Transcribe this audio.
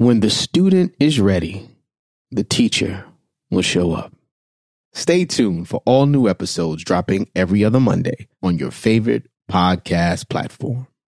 When the student is ready, the teacher will show up. Stay tuned for all new episodes dropping every other Monday on your favorite podcast platform.